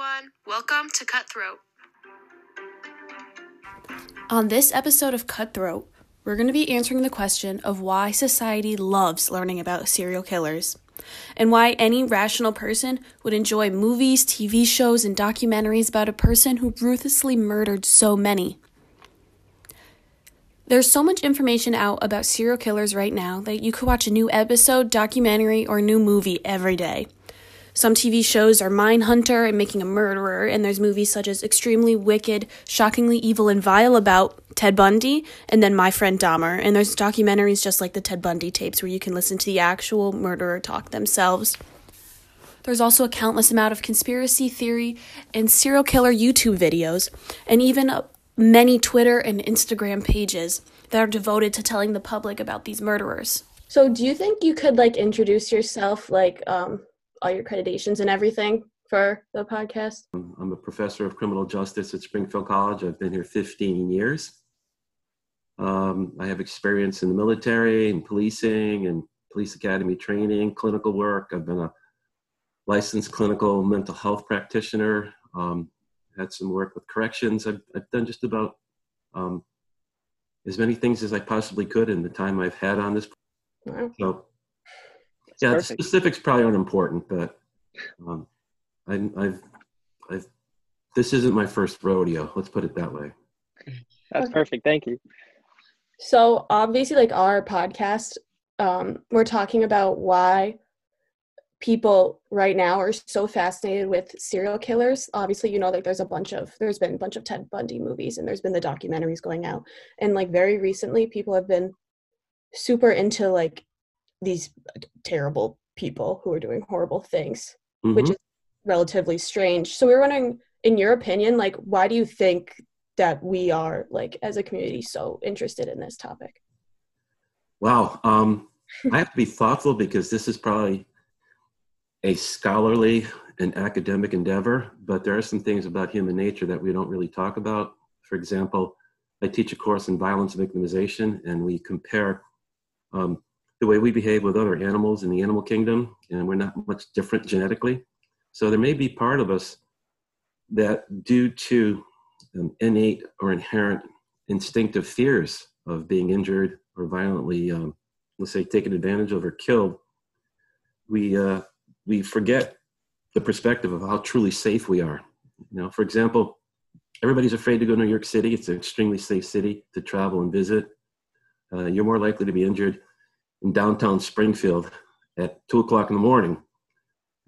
everyone. Welcome to Cutthroat. On this episode of Cutthroat, we're going to be answering the question of why society loves learning about serial killers and why any rational person would enjoy movies, TV shows, and documentaries about a person who ruthlessly murdered so many. There's so much information out about serial killers right now that you could watch a new episode, documentary, or new movie every day. Some TV shows are Mindhunter and Making a Murderer, and there's movies such as Extremely Wicked, Shockingly Evil and Vile about Ted Bundy, and then My Friend Dahmer. And there's documentaries just like the Ted Bundy tapes where you can listen to the actual murderer talk themselves. There's also a countless amount of conspiracy theory and serial killer YouTube videos, and even many Twitter and Instagram pages that are devoted to telling the public about these murderers. So, do you think you could like introduce yourself, like um, all your accreditations and everything for the podcast? I'm a professor of criminal justice at Springfield College. I've been here 15 years. Um, I have experience in the military and policing and police academy training, clinical work. I've been a licensed clinical mental health practitioner. Um, had some work with corrections. I've, I've done just about um, as many things as I possibly could in the time I've had on this. Wow. So yeah, the specifics probably aren't important, but um, I, I've, I've, this isn't my first rodeo. Let's put it that way. That's perfect. Thank you. So obviously, like our podcast, um, we're talking about why people right now are so fascinated with serial killers. Obviously, you know, like there's a bunch of there's been a bunch of Ted Bundy movies, and there's been the documentaries going out, and like very recently, people have been super into like these terrible people who are doing horrible things, mm-hmm. which is relatively strange. So we are wondering, in your opinion, like why do you think that we are like as a community so interested in this topic? Wow. Um, I have to be thoughtful because this is probably a scholarly and academic endeavor, but there are some things about human nature that we don't really talk about. For example, I teach a course in violence victimization, and we compare um, the way we behave with other animals in the animal kingdom, and we're not much different genetically. So there may be part of us that, due to um, innate or inherent instinctive fears of being injured or violently, um, let's say, taken advantage of or killed, we uh, we forget the perspective of how truly safe we are. You know, for example, everybody's afraid to go to New York City. It's an extremely safe city to travel and visit. Uh, you're more likely to be injured in downtown Springfield at two o'clock in the morning,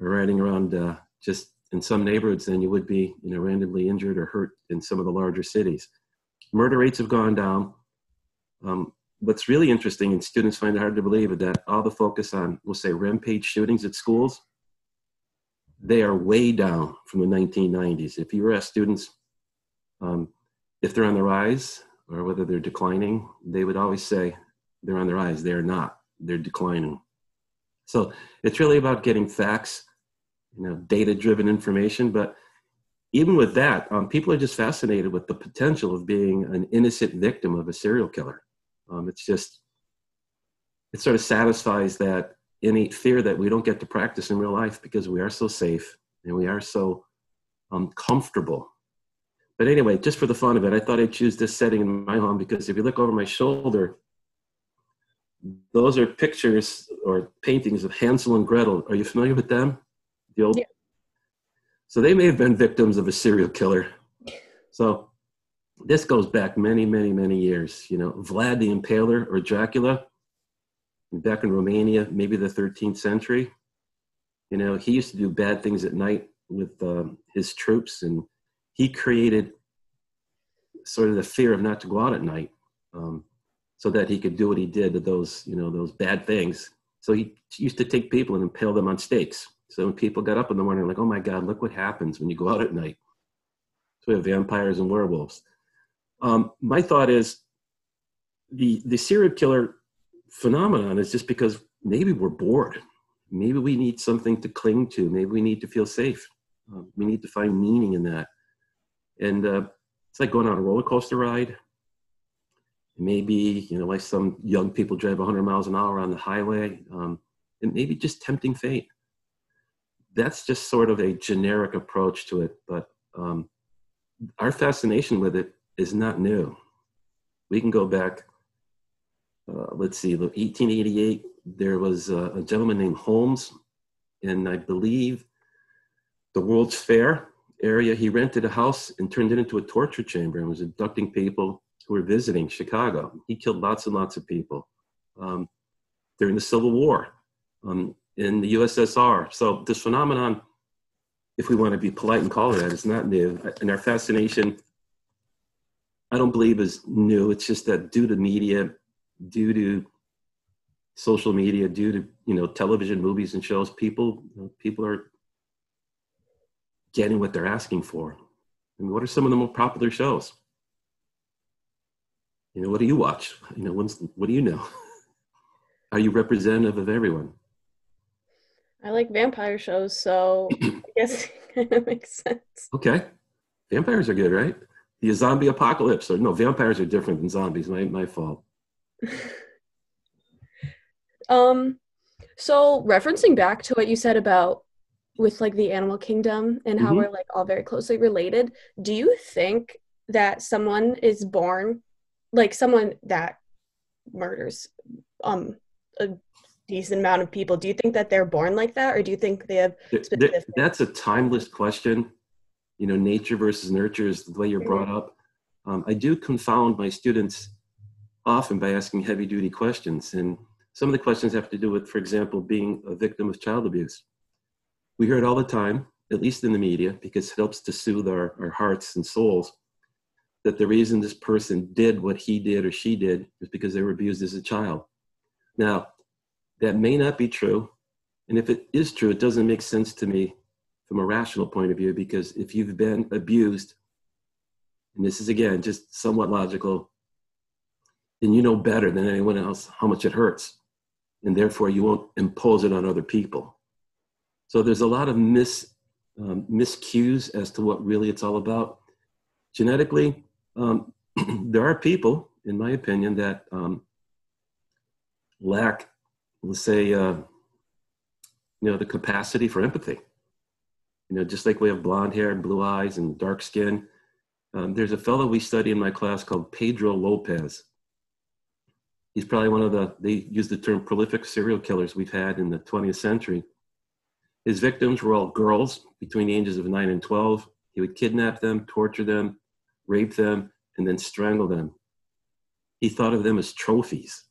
or riding around uh, just in some neighborhoods than you would be, you know, randomly injured or hurt in some of the larger cities. Murder rates have gone down. Um, what's really interesting, and students find it hard to believe, is that all the focus on, we'll say, rampage shootings at schools, they are way down from the 1990s. If you ask students um, if they're on the rise or whether they're declining, they would always say they're on the rise. They're not they're declining. So it's really about getting facts, you know, data driven information. But even with that, um, people are just fascinated with the potential of being an innocent victim of a serial killer. Um, it's just, it sort of satisfies that innate fear that we don't get to practice in real life because we are so safe and we are so um, comfortable. But anyway, just for the fun of it, I thought I'd choose this setting in my home because if you look over my shoulder, those are pictures or paintings of Hansel and Gretel. Are you familiar with them? The old. Yeah. So they may have been victims of a serial killer. So this goes back many, many, many years. You know, Vlad the Impaler or Dracula, back in Romania, maybe the 13th century. You know, he used to do bad things at night with um, his troops, and he created sort of the fear of not to go out at night. Um, so that he could do what he did to those, you know, those bad things. So he used to take people and impale them on stakes. So when people got up in the morning, like, oh my God, look what happens when you go out at night. So we have vampires and werewolves. Um, my thought is the, the serial killer phenomenon is just because maybe we're bored. Maybe we need something to cling to. Maybe we need to feel safe. Um, we need to find meaning in that. And uh, it's like going on a roller coaster ride maybe you know like some young people drive 100 miles an hour on the highway um, and maybe just tempting fate that's just sort of a generic approach to it. But um, our fascination with it is not new. We can go back, uh, let's see, 1888, there was a, a gentleman named Holmes, and I believe the World's Fair area, he rented a house and turned it into a torture chamber and was abducting people were visiting Chicago. He killed lots and lots of people um, during the Civil War um, in the USSR. So this phenomenon, if we want to be polite and call it that, is not new. And our fascination, I don't believe is new. It's just that due to media, due to social media, due to you know television, movies, and shows, people you know, people are getting what they're asking for. I mean, what are some of the more popular shows? You know, what do you watch? You know, what do you know? Are you representative of everyone? I like vampire shows, so I guess it kind of makes sense. Okay. Vampires are good, right? The zombie apocalypse. Or no, vampires are different than zombies. My my fault. um so referencing back to what you said about with like the animal kingdom and how mm-hmm. we're like all very closely related, do you think that someone is born like someone that murders um a decent amount of people do you think that they're born like that or do you think they have specific- that's a timeless question. You know nature versus nurture is the way you're brought up. Um, i do confound my students often by asking heavy duty questions and some of the questions have to do with for example being a victim of child abuse. We hear it all the time at least in the media because it helps to soothe our, our hearts and souls that the reason this person did what he did or she did is because they were abused as a child. Now, that may not be true. And if it is true, it doesn't make sense to me from a rational point of view because if you've been abused, and this is again just somewhat logical, then you know better than anyone else how much it hurts. And therefore, you won't impose it on other people. So there's a lot of mis, um, miscues as to what really it's all about. Genetically, um, there are people, in my opinion, that um, lack, let's say, uh, you know, the capacity for empathy. You know, just like we have blonde hair and blue eyes and dark skin. Um, there's a fellow we study in my class called Pedro Lopez. He's probably one of the, they use the term prolific serial killers we've had in the 20th century. His victims were all girls between the ages of 9 and 12. He would kidnap them, torture them, rape them, and then strangle them. He thought of them as trophies.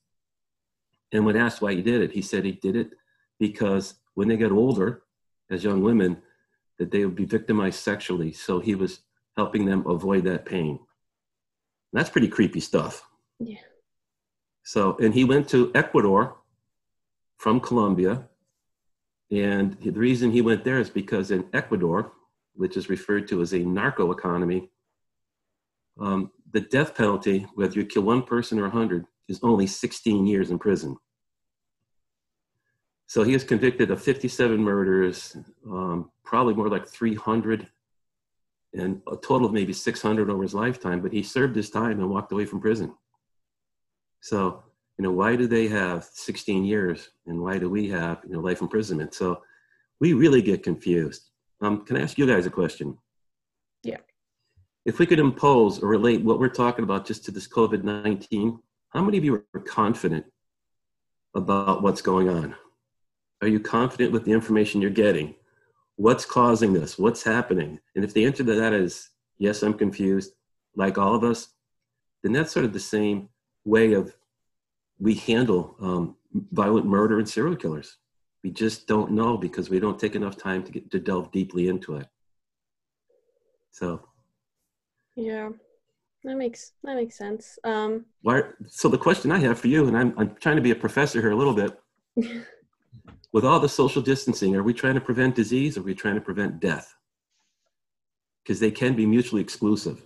And when asked why he did it, he said he did it because when they got older, as young women, that they would be victimized sexually. So he was helping them avoid that pain. That's pretty creepy stuff. Yeah. So, and he went to Ecuador from Colombia. And the reason he went there is because in Ecuador, which is referred to as a narco economy, um, the death penalty, whether you kill one person or 100, is only 16 years in prison. So he was convicted of 57 murders, um, probably more like 300, and a total of maybe 600 over his lifetime, but he served his time and walked away from prison. So, you know, why do they have 16 years and why do we have, you know, life imprisonment? So we really get confused. Um, can I ask you guys a question? If we could impose or relate what we're talking about just to this COVID 19, how many of you are confident about what's going on? Are you confident with the information you're getting? What's causing this? What's happening? And if the answer to that is yes, I'm confused, like all of us, then that's sort of the same way of we handle um, violent murder and serial killers. We just don't know because we don't take enough time to get to delve deeply into it. So yeah. That makes that makes sense. Um why so the question I have for you, and I'm I'm trying to be a professor here a little bit. With all the social distancing, are we trying to prevent disease or are we trying to prevent death? Because they can be mutually exclusive.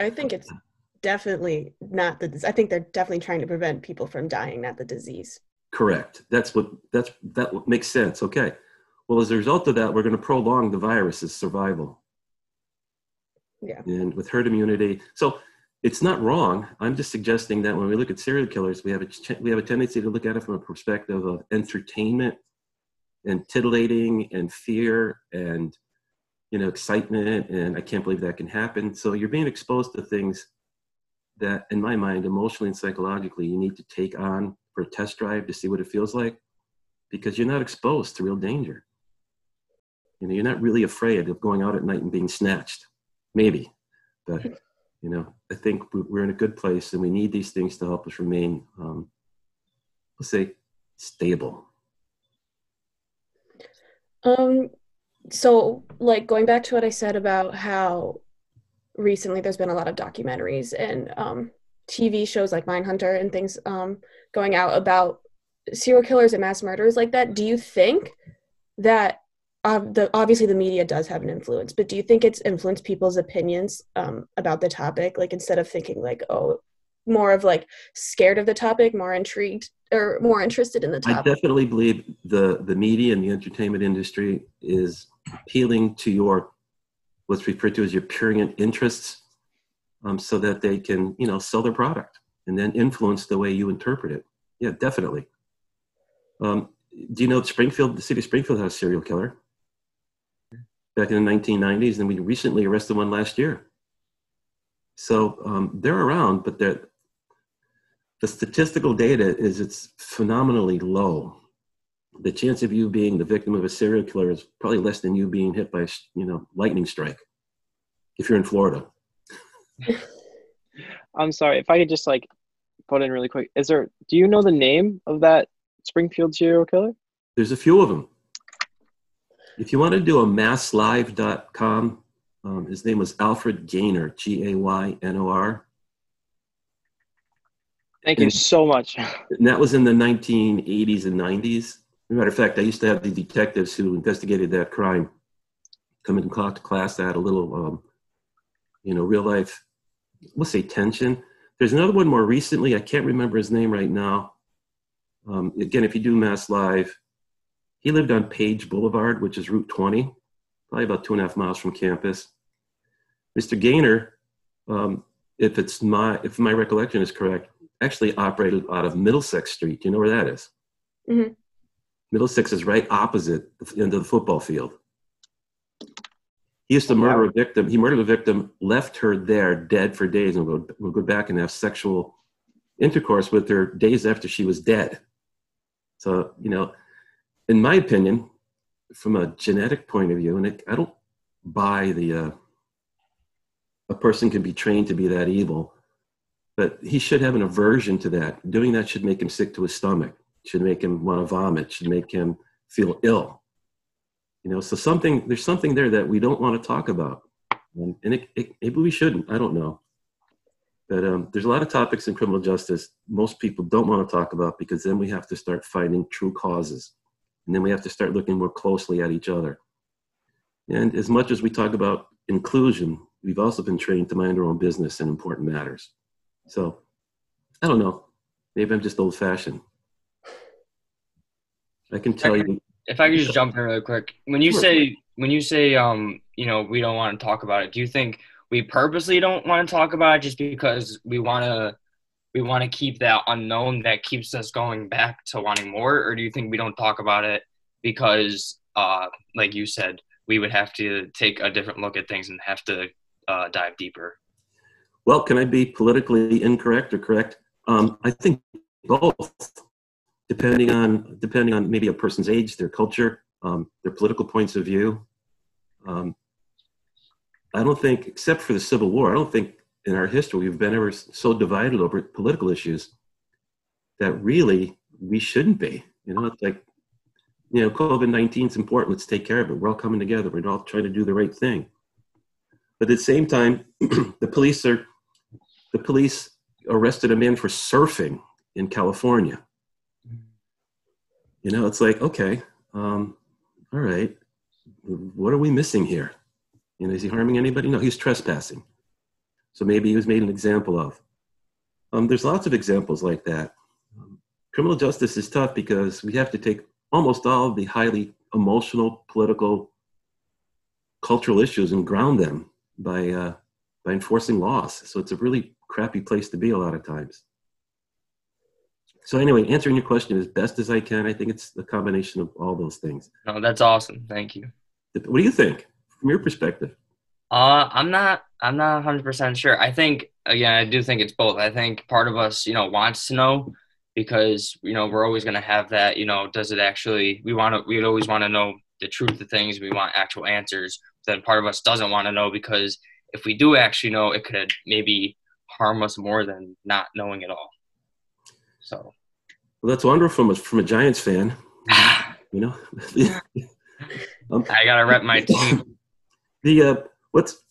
I think it's definitely not the I think they're definitely trying to prevent people from dying, not the disease. Correct. That's what that's that makes sense. Okay. Well, as a result of that, we're going to prolong the virus's survival. Yeah. And with herd immunity. So it's not wrong. I'm just suggesting that when we look at serial killers, we have a, we have a tendency to look at it from a perspective of entertainment and titillating and fear and you know excitement and i can't believe that can happen so you're being exposed to things that in my mind emotionally and psychologically you need to take on for a test drive to see what it feels like because you're not exposed to real danger you know you're not really afraid of going out at night and being snatched maybe but you know i think we're in a good place and we need these things to help us remain um, let's say stable. Um so like going back to what i said about how recently there's been a lot of documentaries and um, tv shows like mindhunter and things um, going out about serial killers and mass murderers like that do you think that the obviously the media does have an influence but do you think it's influenced people's opinions um, about the topic? Like instead of thinking like oh more of like scared of the topic more intrigued or more interested in the topic? i definitely believe the the media and the entertainment industry is appealing to your what's referred to as your prurient interests um, so that they can you know sell their product and then influence the way you interpret it. Yeah definitely. Um, do you know springfield the city of springfield has a serial killer back in the 1990s and we recently arrested one last year. So um, they're around but they're, the statistical data is it's phenomenally low. The chance of you being the victim of a serial killer is probably less than you being hit by a you know lightning strike if you're in florida. I'm sorry if i could just like put in really quick is there do you know the name of that springfield serial killer? There's a few of them if you want to do a masslive.com um, his name was alfred gaynor g-a-y-n-o-r thank you and, so much and that was in the 1980s and 90s matter of fact, I used to have the detectives who investigated that crime come in to class that a little, um, you know, real life, let's say tension. There's another one more recently. I can't remember his name right now. Um, again, if you do Mass Live, he lived on Page Boulevard, which is Route 20, probably about two and a half miles from campus. Mr. Gaynor, um, if it's my if my recollection is correct, actually operated out of Middlesex Street. Do you know where that is? Mm-hmm. Middlesex is right opposite the end of the football field. He used to murder a victim. He murdered a victim, left her there dead for days, and would, would go back and have sexual intercourse with her days after she was dead. So, you know, in my opinion, from a genetic point of view, and it, I don't buy the uh, a person can be trained to be that evil, but he should have an aversion to that. Doing that should make him sick to his stomach should make him want to vomit, should make him feel ill. You know, so something there's something there that we don't want to talk about, and, and it, it, maybe we shouldn't. I don't know, but um, there's a lot of topics in criminal justice most people don't want to talk about because then we have to start finding true causes, and then we have to start looking more closely at each other. And as much as we talk about inclusion, we've also been trained to mind our own business in important matters. So, I don't know. Maybe I'm just old fashioned. I can tell I you. If I could just jump in really quick, when you Sure. say when you say um you know we don't want to talk about it, do you think we purposely don't want to talk about it just because we want to we want to keep that unknown that keeps us going back to wanting more, or do you think we don't talk about it because uh like you said we would have to take a different look at things and have to uh, dive deeper? Well, can I be politically incorrect or correct? Um, I think both, depending on depending on maybe a person's age, their culture, um, their political points of view. Um, I don't think, except for the Civil War, I don't think in our history we've been ever so divided over political issues that really we shouldn't be. You know, it's like, you know, COVID 19 is important. Let's take care of it. We're all coming together. We're all trying to do the right thing. But at the same time, the police are, the police arrested a man for surfing in California. You know, it's like, okay, um, all right, what are we missing here? You know, is he harming anybody? No, he's trespassing. So maybe he was made an example of. Um, there's lots of examples like that. Um, criminal justice is tough because we have to take almost all of the highly emotional, political, cultural issues and ground them by uh, by enforcing laws. So it's a really crappy place to be a lot of times. So anyway, answering your question as best as I can, I think it's a combination of all those things. Oh, that's awesome. Thank you. What do you think from your perspective? Uh, I'm not. I'm not 100 percent sure. I think again, I do think it's both. I think part of us, you know, wants to know because you know we're always going to have that. You know, does it actually? We want to. We always want to know the truth of things. We want actual answers. Then part of us doesn't want to know because if we do actually know, it could maybe harm us more than not knowing at all. So. Well, that's wonderful from a, from a Giants fan. you know. um, I gotta rep my team. The uh, what's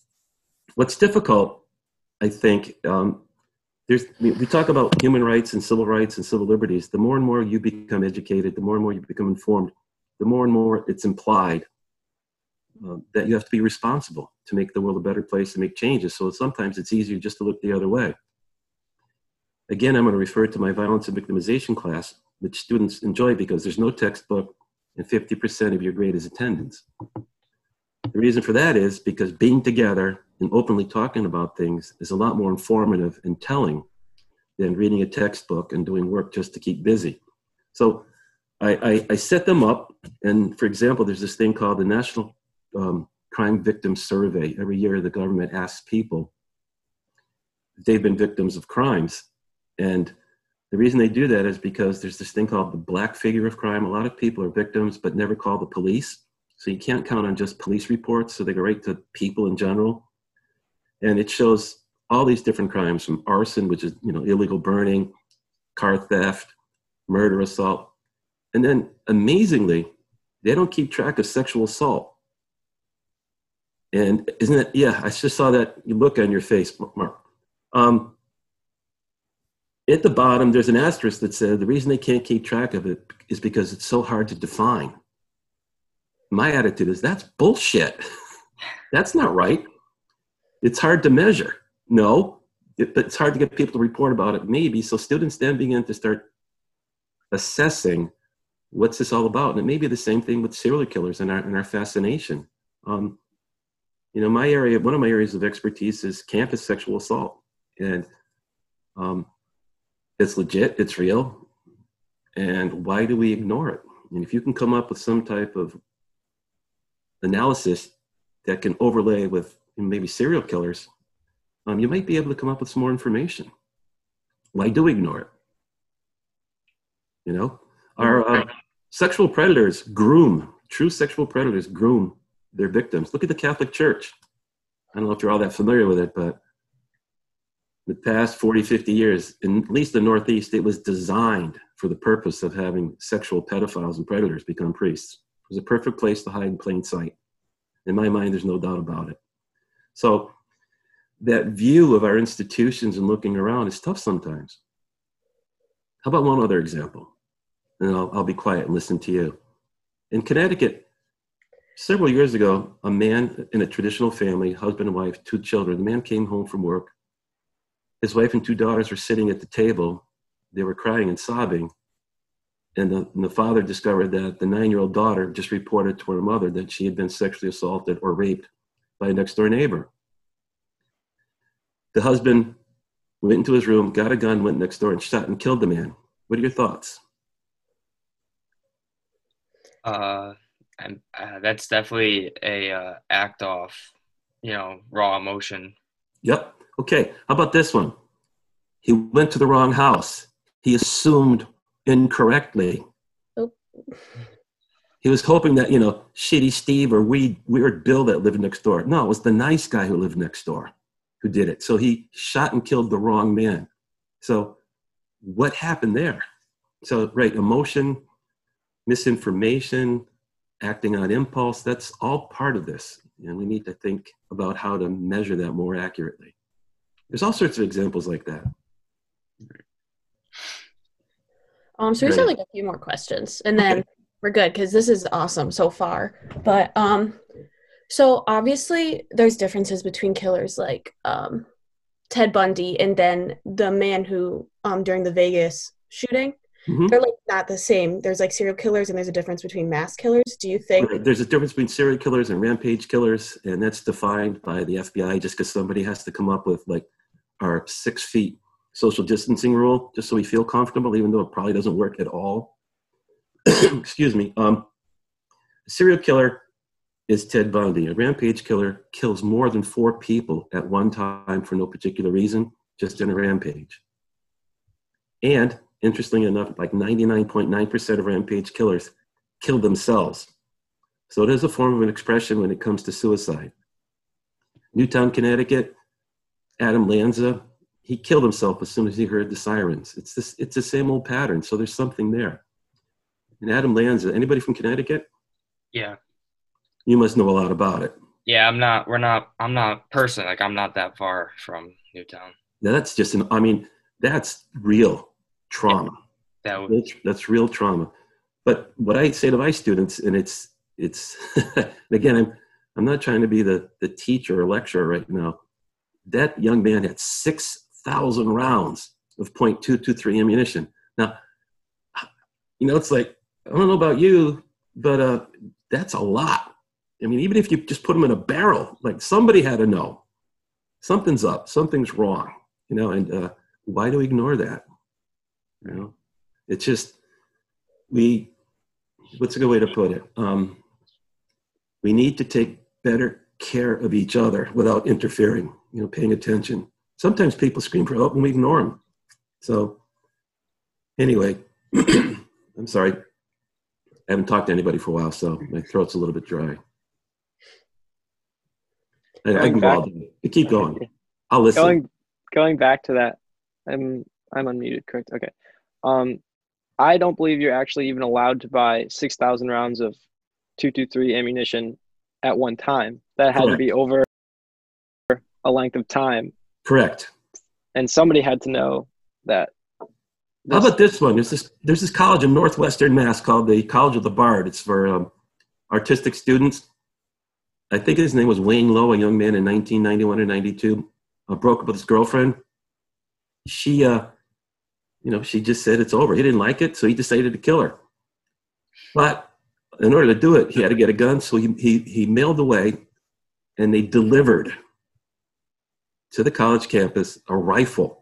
what's difficult, I think, um, there's we talk about human rights and civil rights and civil liberties. The more and more you become educated, the more and more you become informed, the more and more it's implied uh, that you have to be responsible to make the world a better place and make changes. So sometimes it's easier just to look the other way. Again, I'm going to refer to my violence and victimization class, which students enjoy because there's no textbook and 50% of your grade is attendance. The reason for that is because being together and openly talking about things is a lot more informative and telling than reading a textbook and doing work just to keep busy. So I, I, I set them up, and for example, there's this thing called the National um, Crime Victim Survey. Every year, the government asks people they've been victims of crimes. And the reason they do that is because there's this thing called the black figure of crime. A lot of people are victims but never call the police. So you can't count on just police reports, so they go right to people in general. And it shows all these different crimes from arson, which is you know illegal burning, car theft, murder, assault. And then amazingly, they don't keep track of sexual assault. And isn't it? Yeah, I just saw that look on your face, Mark. Um, at the bottom, there's an asterisk that says the reason they can't keep track of it is because it's so hard to define my attitude is that's bullshit. that's not right. It's hard to measure. No, it, it's hard to get people to report about it, maybe. So students then begin to start assessing what's this all about. And it may be the same thing with serial killers and our, and our fascination. Um, you know, my area, one of my areas of expertise is campus sexual assault. And um, it's legit, it's real. And why do we ignore it? And if you can come up with some type of analysis that can overlay with maybe serial killers, um, you might be able to come up with some more information. Why do we ignore it? You know, our uh, sexual predators groom, true sexual predators groom their victims. Look at the Catholic Church. I don't know if you're all that familiar with it, but the past 40, 50 years, in at least the Northeast, it was designed for the purpose of having sexual pedophiles and predators become priests. It was a perfect place to hide in plain sight. In my mind, there's no doubt about it. So that view of our institutions and looking around is tough sometimes. How about one other example? And I'll, I'll be quiet and listen to you. In Connecticut, several years ago, a man in a traditional family, husband and wife, two children, the man came home from work. His wife and two daughters were sitting at the table. They were crying and sobbing and the, and the father discovered that the nine year old daughter just reported to her mother that she had been sexually assaulted or raped by a next door neighbor. The husband went into his room, got a gun, went next door, and shot and killed the man. What are your thoughts? Uh, and uh, that's definitely a uh, act off, you know, raw emotion. Yep. Okay. How about this one? He went to the wrong house. He assumed incorrectly. Oh. He was hoping that, you know, shitty Steve or weird, weird Bill that lived next door. No, it was the nice guy who lived next door who did it. So he shot and killed the wrong man. So what happened there? So, right, emotion, misinformation, acting on impulse, that's all part of this. And we need to think about how to measure that more accurately. There's all sorts of examples like that. Um, so we just have like a few more questions, and then okay. we're good because this is awesome so far. But um, so obviously there's differences between killers like um, Ted Bundy and then the man who um during the Vegas shooting. Mm-hmm. They're like not the same. There's like serial killers, and there's a difference between mass killers. Do you think there's a difference between serial killers and rampage killers, and that's defined by the FBI just because somebody has to come up with like our six feet social distancing rule, just so we feel comfortable, even though it probably doesn't work at all. Excuse me. Um, serial killer is Ted Bundy. A rampage killer kills more than four people at one time for no particular reason, just in a rampage. And interestingly enough, like 99.9% of rampage killers kill themselves. So it is a form of an expression when it comes to suicide. Newtown, Connecticut, Adam Lanza, he killed himself as soon as he heard the sirens. It's this, it's the same old pattern. So there's something there. And Adam Lanza, anybody from Connecticut? Yeah. You must know a lot about it. Yeah, I'm not. We're not. I'm not personally like I'm not that far from Newtown. Now that's just an. I mean, that's real trauma. That would, That's, that's real trauma. But what I say to my students, and it's it's again, I'm I'm not trying to be the the teacher or lecturer right now. That young man had six thousand rounds of .223 ammunition. Now, you know, it's like I don't know about you, but uh, that's a lot. I mean, even if you just put them in a barrel, like somebody had to know something's up, something's wrong, you know. And uh, why do we ignore that? You know, it's just we. What's a good way to put it? Um, we need to take better care of each other without interfering. You know, paying attention. Sometimes people scream for help and we ignore them. So, anyway, I'm sorry. I haven't talked to anybody for a while, so my throat's a little bit dry. I, I can go all. Keep going. I'll listen. Going going back to that, I'm I'm unmuted, correct? Okay. Um, I don't believe you're actually even allowed to buy six thousand rounds of two two three ammunition at one time. That had to be over a length of time, Correct. and somebody had to know that. How about this one? There's this, there's this college in Northwestern Mass called the College of the Bard. It's for um, artistic students. I think his name was Wayne Lo, a young man in 1991 or 92. Uh, broke up with his girlfriend. She, uh, you know, she just said it's over. He didn't like it, so he decided to kill her. But in order to do it, he had to get a gun, so he, he, he mailed away, and they delivered to the college campus a rifle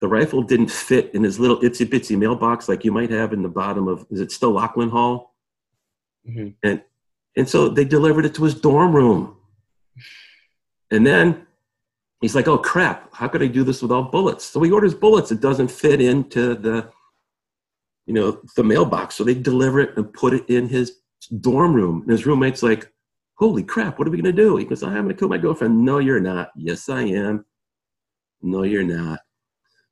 the rifle didn't fit in his little itsy bitsy mailbox like you might have in the bottom of is it still Lachlan Hall? Mhm. And and so they delivered it to his dorm room. And then he's like, "Oh crap! How could I do this without bullets?" So he orders bullets. It doesn't fit into the you know the mailbox. So they deliver it and put it in his dorm room. And his roommate's like, "Holy crap! What are we gonna do?" He goes, "I'm gonna kill my girlfriend." No, you're not. Yes, I am. No, you're not.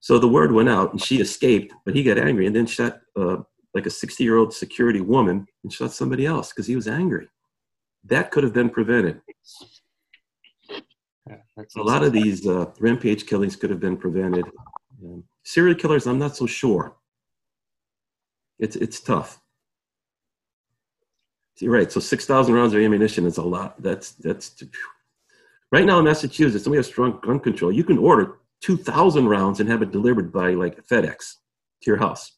So the word went out, and she escaped, but he got angry and then shot uh, like a 60 year old security woman and shot somebody else because he was angry. That could have been prevented. yeah, A lot of these uh, rampage killings could have been prevented. Um, serial killers, I'm not so sure. It's it's tough. Right. So 6,000 rounds of ammunition is a lot. That's that's right now in Massachusetts, and we have strong gun control. You can order 2,000 rounds and have it delivered by like FedEx to your house.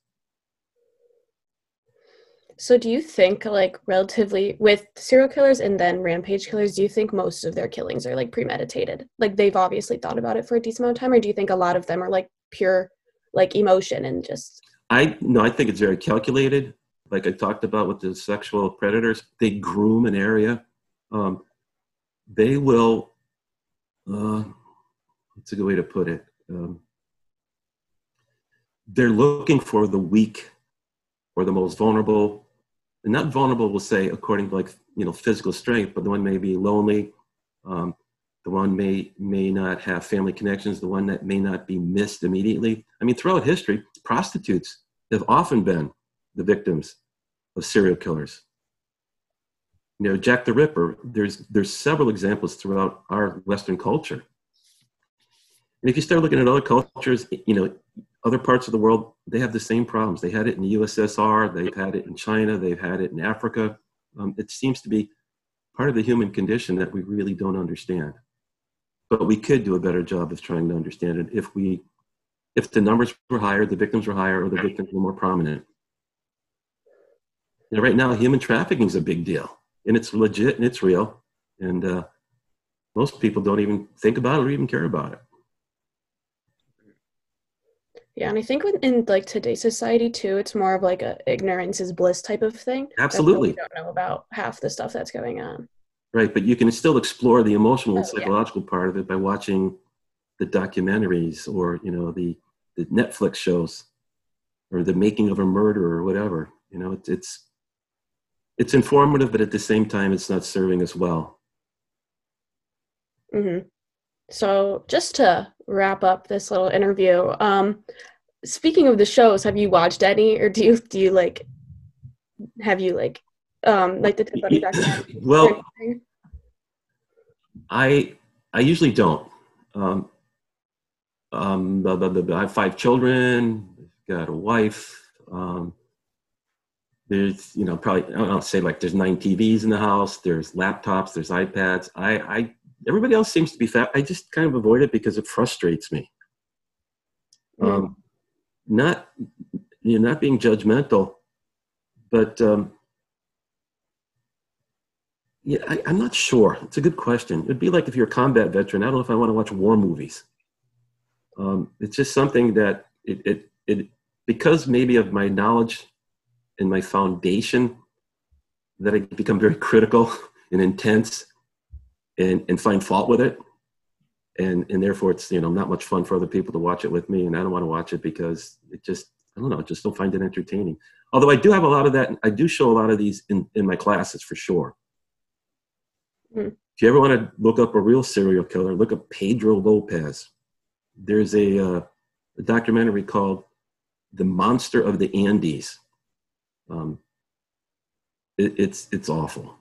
So do you think like relatively with serial killers and then rampage killers, do you think most of their killings are like premeditated? Like they've obviously thought about it for a decent amount of time, or do you think a lot of them are like pure like emotion and just I no, I think it's very calculated. Like I talked about with the sexual predators, they groom an area. Um, they will. Uh, what's a good way to put it? Um, they're looking for the weak or the most vulnerable. And not vulnerable, we'll say, according to like you know physical strength, but the one may be lonely. Um, the one may may not have family connections. The one that may not be missed immediately. I mean, throughout history, prostitutes have often been the victims of serial killers. You know, Jack the Ripper. There's there's several examples throughout our Western culture. And if you start looking at other cultures, you know, other parts of the world, they have the same problems. They had it in the USSR. They've had it in China. They've had it in Africa. Um, it seems to be part of the human condition that we really don't understand. But we could do a better job of trying to understand it if we, if the numbers were higher, the victims were higher, or the victims were more prominent. You know, right now, human trafficking is a big deal, and it's legit and it's real, and uh, most people don't even think about it or even care about it. Yeah, and I think in, in like today's society too, it's more of like a ignorance is bliss type of thing. Absolutely. Don't know about half the stuff that's going on. Right, but you can still explore the emotional and Oh, yeah. psychological part of it by watching the documentaries or you know the, the Netflix shows or the making of a murder or whatever. You know, it's it's it's informative, but at the same time, it's not serving us well. hmm So, just to wrap up this little interview, um, speaking of the shows, have you watched any, or do you do you like have you like um like the Ted Bundy documentary? Well. I I usually don't. Um, um. I have five children. Got a wife. Um, there's you know probably I don't say like there's nine TVs in the house. There's laptops. There's iPads. I I everybody else seems to be fat. I just kind of avoid it because it frustrates me. Um, not you know not being judgmental, but um, yeah, I, I'm not sure. It's a good question. It'd be like if you're a combat veteran. I don't know if I want to watch war movies. Um, it's just something that it, it it because maybe of my knowledge and my foundation that I become very critical and intense and and find fault with it. And and therefore it's you know not much fun for other people to watch it with me, and I don't want to watch it because it just I don't know, I just don't find it entertaining. Although I do have a lot of that, I do show a lot of these in, in my classes for sure. Hmm. If you ever want to look up a real serial killer, look up Pedro Lopez. There's a, uh, a documentary called "The Monster of the Andes." Um, it, it's it's awful.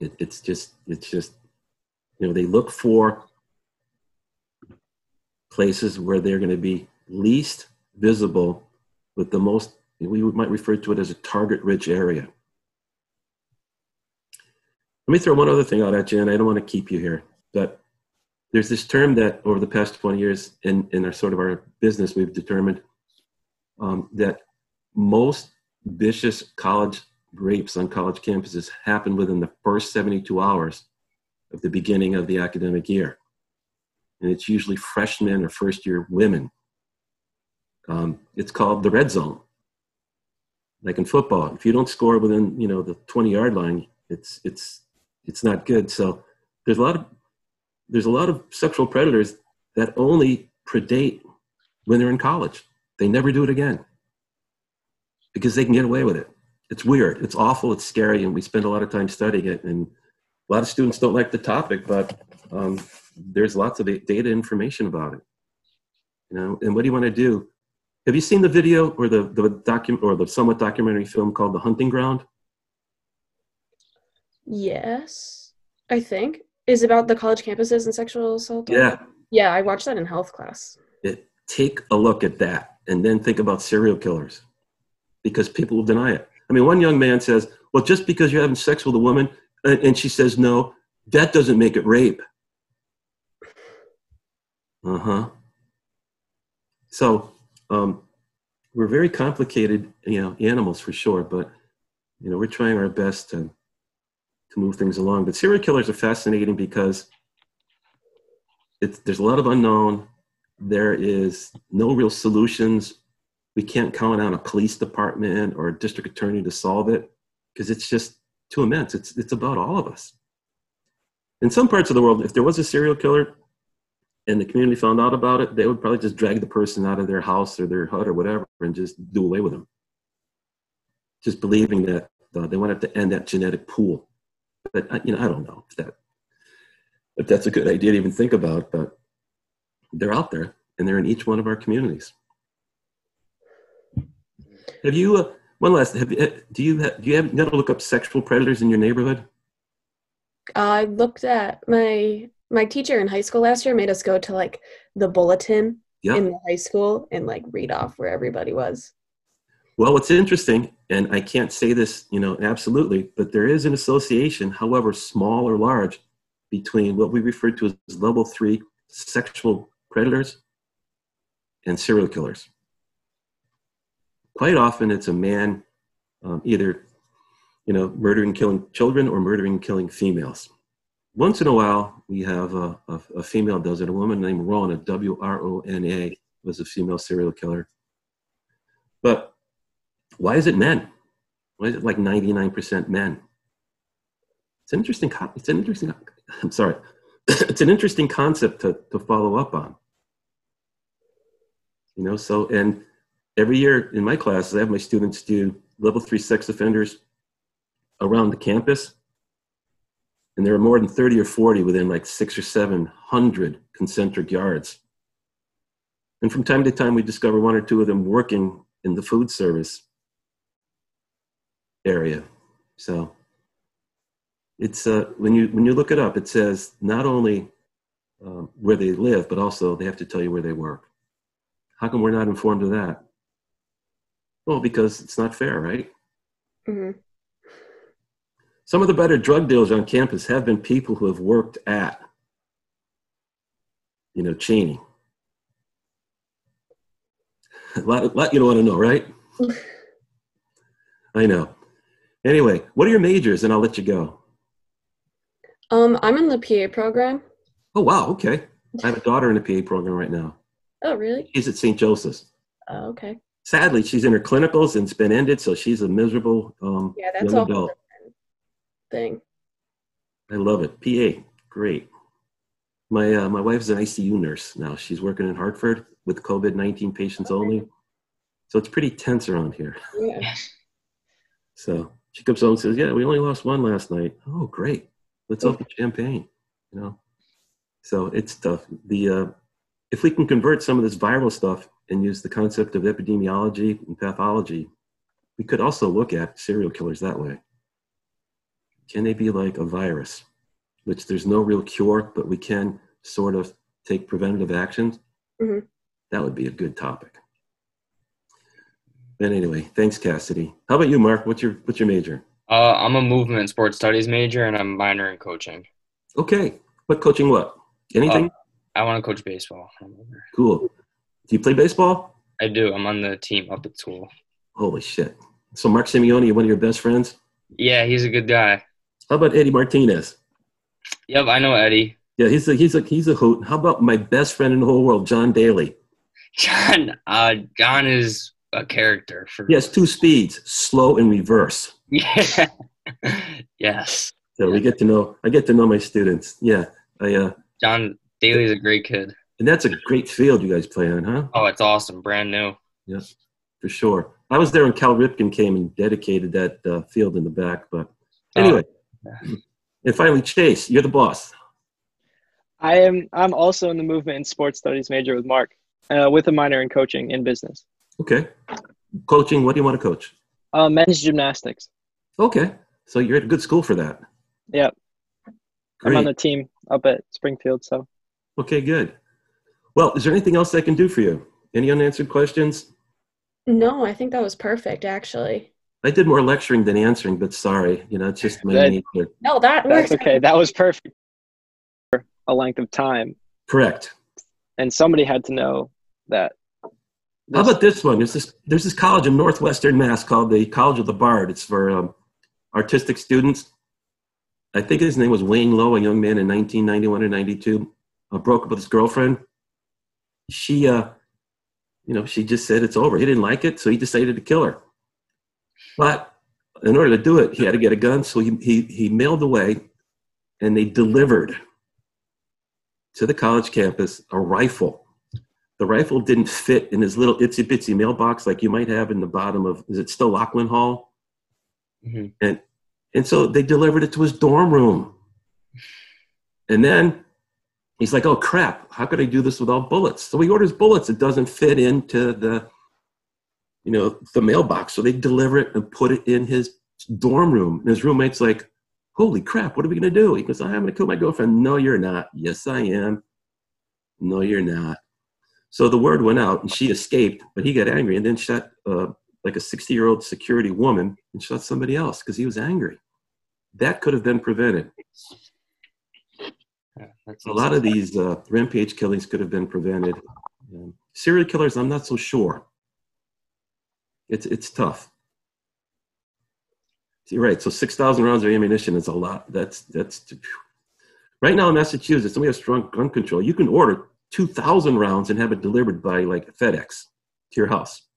It, it's just it's just you know they look for places where they're going to be least visible with the most we might refer to it as a target rich area let me throw one other thing out at you and i don't want to keep you here but there's this term that over the past 20 years in, in our sort of our business we've determined um, that most vicious college rapes on college campuses happen within the first 72 hours of the beginning of the academic year. And it's usually freshmen or first year women. Um, it's called the red zone. Like in football if you don't score within you know the 20 yard line it's it's it's not good. So there's a lot of there's a lot of sexual predators that only predate when they're in college. They never do it again because they can get away with it. It's weird. It's awful. It's scary. And we spend a lot of time studying it. And a lot of students don't like the topic but um, there's lots of data information about it. You know and what do you want to do? Have you seen the video or the the document or the somewhat documentary film called The Hunting Ground? Yes, I think. Is about the college campuses and sexual assault. Yeah, yeah, I watched that in health class. it, take a look at that and then think about serial killers because people will deny it. I mean, one young man says, "Well, just because you're having sex with a woman and, she says no, that doesn't make it rape." Uh huh. So um, we're very complicated, you know, animals for sure, but you know, we're trying our best to to move things along. But serial killers are fascinating because it's there's a lot of unknown. There is no real solutions. We can't count on a police department or a district attorney to solve it because it's just too immense. It's it's about all of us. In some parts of the world, if there was a serial killer, and the community found out about it, they would probably just drag the person out of their house or their hut or whatever and just do away with them. Just believing that uh, they wanted to end that genetic pool. But I- you know, I don't know if that if that's a good idea to even think about. But they're out there, and they're in each one of our communities. Have you? Uh, one last. Have you, do you have, do you have you know to look up sexual predators in your neighborhood? I looked at my my teacher in high school last year made us go to like the bulletin Yeah. in the high school and like read off where everybody was. Well, what's interesting, and I can't say this, you know, absolutely, but there is an association, however small or large, between what we refer to as level three sexual predators and serial killers. Quite often, it's a man um, either, you know, murdering, killing children or murdering, killing females. Once in a while, we have a, a, a female does it, a woman named Rona, W R O N A, was a female serial killer. But why is it men? Why is it like 99% men? It's an interesting, it's an interesting, I'm sorry, it's an interesting concept to, to follow up on. You know, so, and every year in my classes, I have my students do level three sex offenders around the campus. And there are more than 30 or 40 within like six or 700 concentric yards. And from time to time, we discover one or two of them working in the food service area. So it's uh, when you when you look it up, it says not only um, where they live, but also they have to tell you where they work. How come we're not informed of that? Well, because it's not fair, right? Mm-hmm. Some of the better drug dealers on campus have been people who have worked at, you know, Cheney. a lot, lot you don't want to know, right? I know. Anyway, what are your majors? And I'll let you go. Um, I'm in the PA program. Oh wow, okay. I have a daughter in the PA program right now. Oh really? She's at St. Joseph's. Oh, okay. Sadly, she's in her clinicals and it's been ended, so she's a miserable um, yeah, that's young adult. Thing. I love it. PA, great. My uh, my wife's an ICU nurse now. She's working in Hartford with COVID nineteen patients okay. only, so it's pretty tense around here. Yeah. So she comes home and says, "Yeah, we only lost one last night." Oh, great. Let's open champagne. You know. So it's tough. The uh, if we can convert some of this viral stuff and use the concept of epidemiology and pathology, we could also look at serial killers that way. Can they be like a virus, which there's no real cure, but we can sort of take preventative actions? Mm-hmm. That would be a good topic. But anyway, thanks, Cassidy. How about you, Mark? What's your what's your major? Uh, I'm a movement and sports studies major, and I'm minor in coaching. Okay, what coaching? What? Anything? Uh, I want to coach baseball. Cool. Do you play baseball? I do. I'm on the team up at school. Holy shit! So Mark Simeone, one of your best friends? Yeah, he's a good guy. How about Eddie Martinez? Yep, I know Eddie. Yeah, he's a he's a he's a hoot. How about my best friend in the whole world, John Daly? John, uh, John is a character for. Yes, two speeds, slow and reverse. Yeah. yes. So we get to know. I get to know my students. Yeah, I. Uh, John Daly's a great kid. And that's a great field you guys play on, huh? Oh, it's awesome, brand new. Yes, for sure. I was there when Cal Ripken came and dedicated that uh, field in the back. But anyway, oh. and finally, Chase, you're the boss. I am. I'm also in the movement and sports studies major with Mark, uh, with a minor in coaching in business. Okay, coaching. What do you want to coach? Uh, men's gymnastics. Okay, so you're at a good school for that. Yep. Great. I'm on the team up at Springfield. So. Okay, good. Well, is there anything else I can do for you? Any unanswered questions? No, I think that was perfect, actually. I did more lecturing than answering, but sorry, you know, it's just my that, nature. No, that that's okay. That was perfect for a length of time. Correct. And somebody had to know that. This, How about this one? There's this there's this college in Northwestern Mass called the College of the Bard. It's for um, artistic students. I think his name was Wayne Lo, a young man in 1991 or 92, uh, broke up with his girlfriend. She, uh, you know, she just said it's over. He didn't like it, so he decided to kill her. But in order to do it, he had to get a gun, so he, he, he mailed away, and they delivered to the college campus a rifle. The rifle didn't fit in his little itsy bitsy mailbox like you might have in the bottom of, is it still Lachlan Hall? Mm-hmm. And and so they delivered it to his dorm room. And then he's like, oh crap, how could I do this without bullets? So he orders bullets. It doesn't fit into the, you know, the mailbox. So they deliver it and put it in his dorm room. And his roommate's like, holy crap, what are we going to do? He goes, I'm going to kill my girlfriend. No, you're not. Yes, I am. No, you're not. So the word went out and she escaped, but he got angry and then shot uh, like a 60 year old security woman and shot somebody else because he was angry. That could have been prevented. Yeah, a lot of these uh, rampage killings could have been prevented. Um, serial killers, I'm not so sure. It's it's tough. You're right. So 6,000 rounds of ammunition is a lot. That's that's right now in Massachusetts, and we have strong gun control. You can order 2,000 rounds and have it delivered by like FedEx to your house.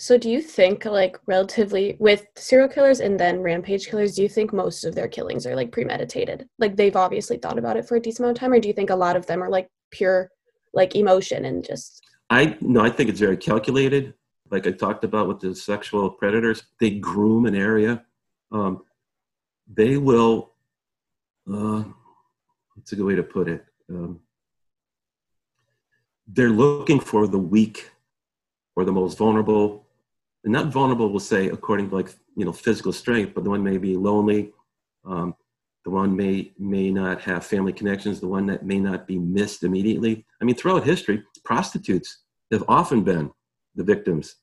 So do you think like relatively with serial killers and then rampage killers, do you think most of their killings are like premeditated? Like they've obviously thought about it for a decent amount of time, or do you think a lot of them are like pure like emotion and just I no, I think it's very calculated. Like I talked about with the sexual predators, they groom an area. Um, they will. Uh, what's a good way to put it? Um, they're looking for the weak or the most vulnerable and not vulnerable will say according to like you know physical strength but the one may be lonely um, the one may may not have family connections the one that may not be missed immediately. I mean throughout history prostitutes have often been the victims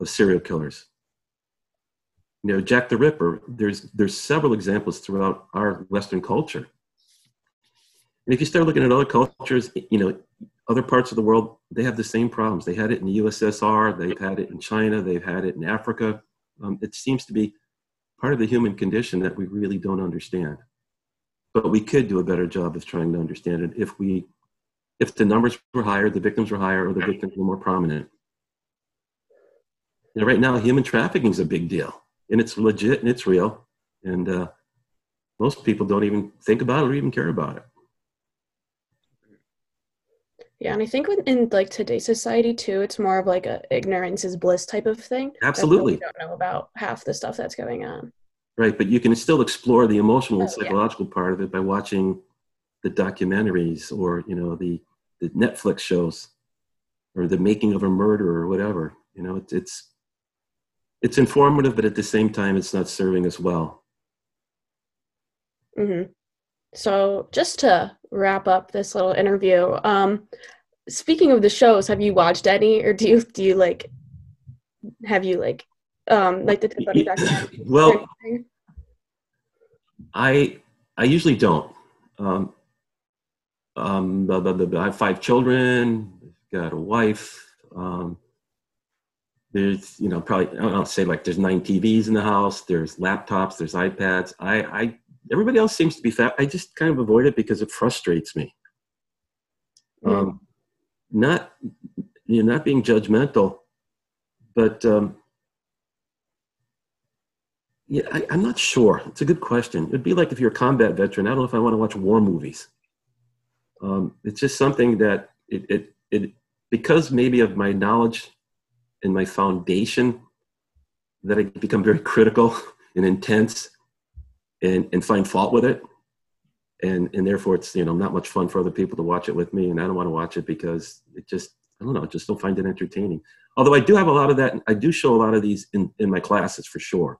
of serial killers. You know jack the ripper there's there's several examples throughout our western culture and if you start looking at other cultures you know other parts of the world, they have the same problems. They had it in the USSR, they've had it in China, they've had it in Africa. Um, it seems to be part of the human condition that we really don't understand. But we could do a better job of trying to understand it if we, if the numbers were higher, the victims were higher, or the victims were more prominent. Right now, human trafficking is a big deal, and it's legit and it's real, and uh, most people don't even think about it or even care about it. Yeah, and I think in like today's society too, it's more of like a ignorance is bliss type of thing. Absolutely, don't know about half the stuff that's going on. Right, but you can still explore the emotional and Oh, yeah. psychological part of it by watching the documentaries or you know the the Netflix shows or the making of a murder or whatever. You know, it's it's it's informative, but at the same time, it's not serving us well. hmm So just to wrap up this little interview, um, speaking of the shows, have you watched any, or do you do you like have you like um like the Ted Bundy documentary? Well. I I usually don't. Um, um, blah, blah, blah, blah. I have five children. Got a wife. Um, there's you know probably I don't know, say like there's nine TVs in the house. There's laptops. There's iPads. I I everybody else seems to be fat. I just kind of avoid it because it frustrates me. Um, not you know not being judgmental, but um, yeah, I, I'm not sure. It's a good question. It'd be like if you're a combat veteran. I don't know if I want to watch war movies. Um, it's just something that it, it it because maybe of my knowledge and my foundation that I become very critical and intense and and find fault with it. And and therefore it's you know not much fun for other people to watch it with me, and I don't want to watch it because it just I don't know, I just don't find it entertaining. Although I do have a lot of that, I do show a lot of these in, in my classes for sure.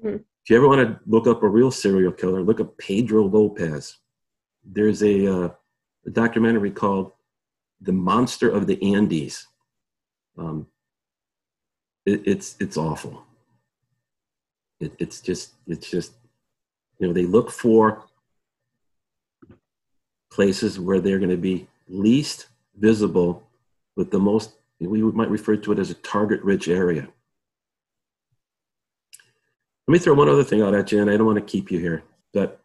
Hmm. If you ever want to look up a real serial killer, look up Pedro Lopez. There's a, uh, a documentary called "The Monster of the Andes." Um, it, it's it's awful. It, it's just it's just you know they look for places where they're going to be least visible with the most we might refer to it as a target rich area. Let me throw one other thing out at you and i don't want to keep you here but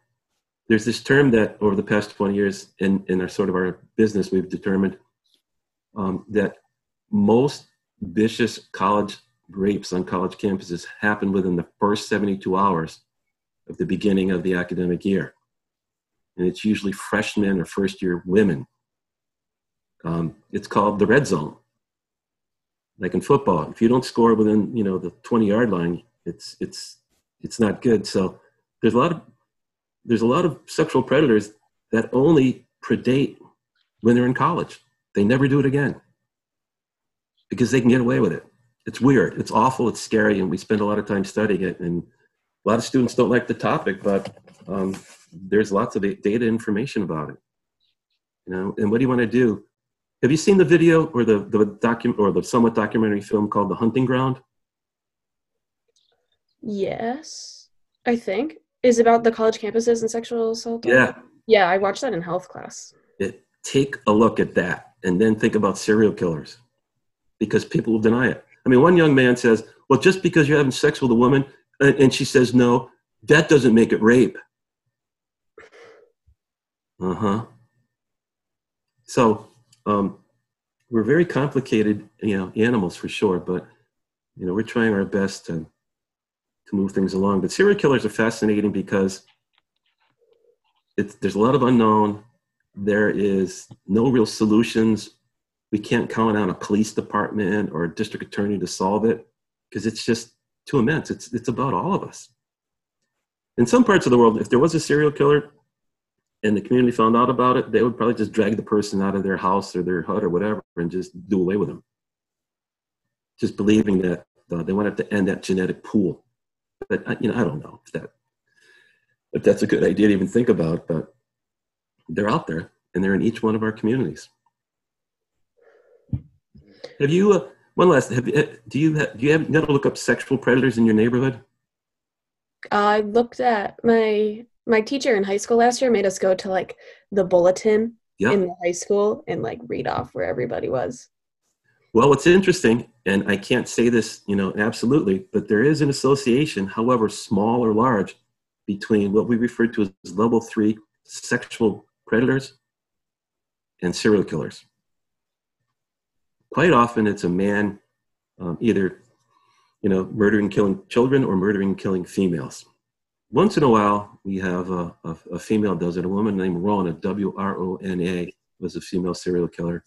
there's this term that over the past 20 years in, in our sort of our business we've determined um, that most vicious college rapes on college campuses happen within the first 72 hours of the beginning of the academic year. And it's usually freshmen or first year women. Um, it's called the red zone. Like in football if you don't score within you know the 20 yard line it's it's it's not good. So there's a lot of there's a lot of sexual predators that only predate when they're in college. They never do it again because they can get away with it it's weird it's awful it's scary and we spend a lot of time studying it and a lot of students don't like the topic but um, there's lots of data information about it you know and what do you want to do have you seen the video or the the document or the somewhat documentary film called The Hunting Ground? Yes, I think is about the college campuses and sexual assault. Yeah, yeah, I watched that in health class. it, take a look at that and then think about serial killers because people will deny it. I mean, one young man says, "Well, just because you're having sex with a woman and, she says no, that doesn't make it rape." Uh huh. So, um, we're very complicated, you know, animals for sure, but you know, we're trying our best to to move things along. But serial killers are fascinating because it's there's a lot of unknown. There is no real solutions. We can't count on a police department or a district attorney to solve it because it's just too immense. It's it's about all of us. In some parts of the world, if there was a serial killer and the community found out about it, they would probably just drag the person out of their house or their hut or whatever and just do away with them. Just believing that uh, they wanted to end that genetic pool. But uh, you know, I don't know if that if that's a good idea to even think about. But they're out there, and they're in each one of our communities. Have you? Uh, one last. Have you, do you have, do you have you got to look up sexual predators in your neighborhood? I looked at my my teacher in high school last year made us go to like the bulletin Yeah. in the high school and like read off where everybody was. Well, what's interesting, and I can't say this, you know, absolutely, but there is an association, however small or large, between what we refer to as level three sexual predators and serial killers. Quite often, it's a man um, either, you know, murdering, killing children or murdering, killing females. Once in a while, we have a, a, a female does it. A woman named Rona, W R O N A, was a female serial killer.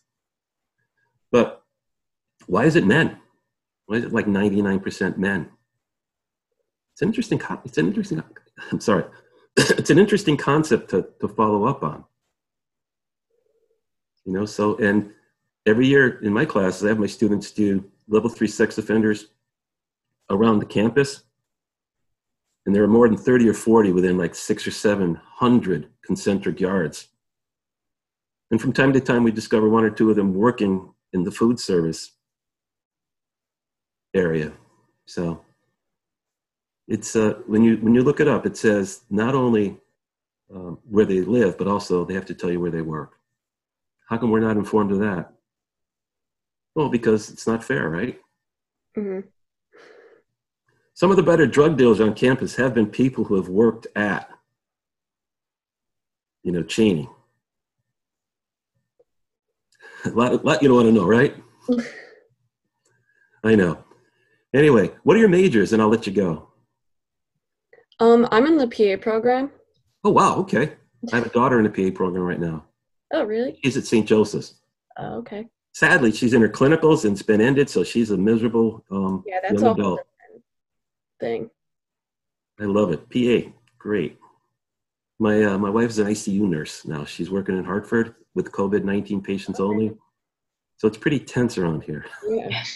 But why is it men? Why is it like 99% men? It's an interesting, it's an interesting, I'm sorry. it's an interesting concept to, to follow up on. You know, so, and every year in my classes, I have my students do level three sex offenders around the campus. And there are more than 30 or 40 within like six or 700 concentric yards. And from time to time, we discover one or two of them working in the food service area. So it's uh, when you when you look it up, it says not only um, where they live, but also they have to tell you where they work. How come we're not informed of that? Well, because it's not fair, right? hmm Some of the better drug dealers on campus have been people who have worked at, you know, Cheney. A lot, lot you don't want to know, right? I know. Anyway, what are your majors? And I'll let you go. Um, I'm in the PA program. Oh, wow. Okay. I have a daughter in the PA program right now. Oh, really? She's at St. Joseph's. Oh, okay. Sadly, she's in her clinicals and it's been ended, so she's a miserable um, Yeah, that's young a adult. thing. I love it. PA, great. My uh, my wife's an ICU nurse now. She's working in Hartford with COVID nineteen patients only, so it's pretty tense around here. Yeah.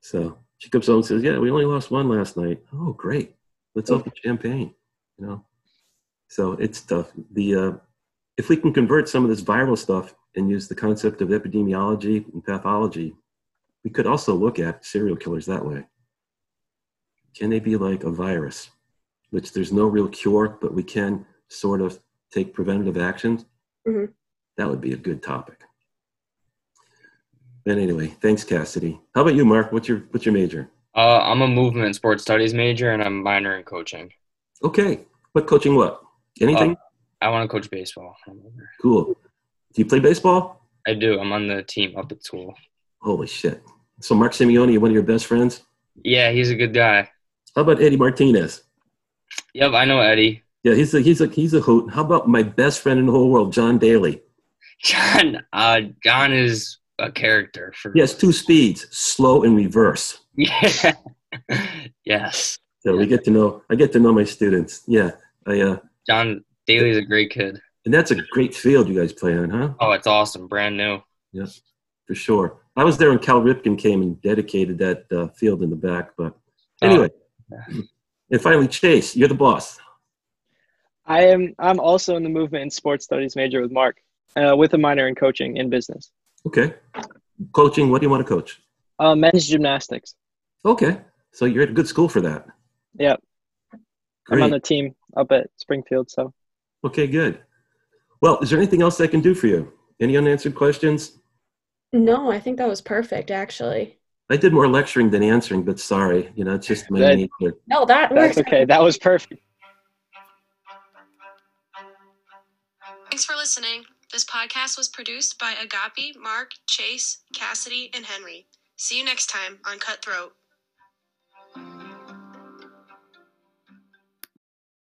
So she comes home and says, "Yeah, we only lost one last night." Oh, great. Let's open champagne. You know, so it's tough. The uh, if we can convert some of this viral stuff and use the concept of epidemiology and pathology, we could also look at serial killers that way. Can they be like a virus, which there's no real cure, but we can sort of take preventative actions? Mhm. That would be a good topic. But anyway, thanks, Cassidy. How about you, Mark? What's your what's your major? Uh, I'm a movement and sports studies major, and I'm minor in coaching. Okay. but coaching? What? Anything? I want to coach baseball. cool. Do you play baseball? I do. I'm on the team up at school. Holy shit! So Mark Simeone, one of your best friends. Yeah, he's a good guy. How about Eddie Martinez? Yep, I know Eddie. Yeah, he's a he's a he's a hoot. How about my best friend in the whole world, John Daly? John. Uh, John is a character for. He has two speeds, slow and reverse. Yeah. yes. So we get to know. I get to know my students. Yeah, I uh, John Daly's a great kid. And that's a great field you guys play on, huh? Oh, it's awesome. Brand new. Yeah, for sure. I was there when Cal Ripken came and dedicated that uh, field in the back. But anyway, and finally, Chase, you're the boss. I am. I'm also in the movement and sports studies major with Mark, uh, with a minor in coaching in business. Okay. Coaching. What do you want to coach? Uh, men's gymnastics. Okay. So you're at a good school for that. Yep. I'm on the team up at Springfield. So Okay, good. Well, is there anything else I can do for you? Any unanswered questions? No, I think that was perfect, actually. I did more lecturing than answering, but sorry, you know, it's just my Good. nature. No, that that's works. okay. That was perfect. Thanks for listening. This podcast was produced by Agapi, Mark, Chase, Cassidy, and Henry. See you next time on Cutthroat.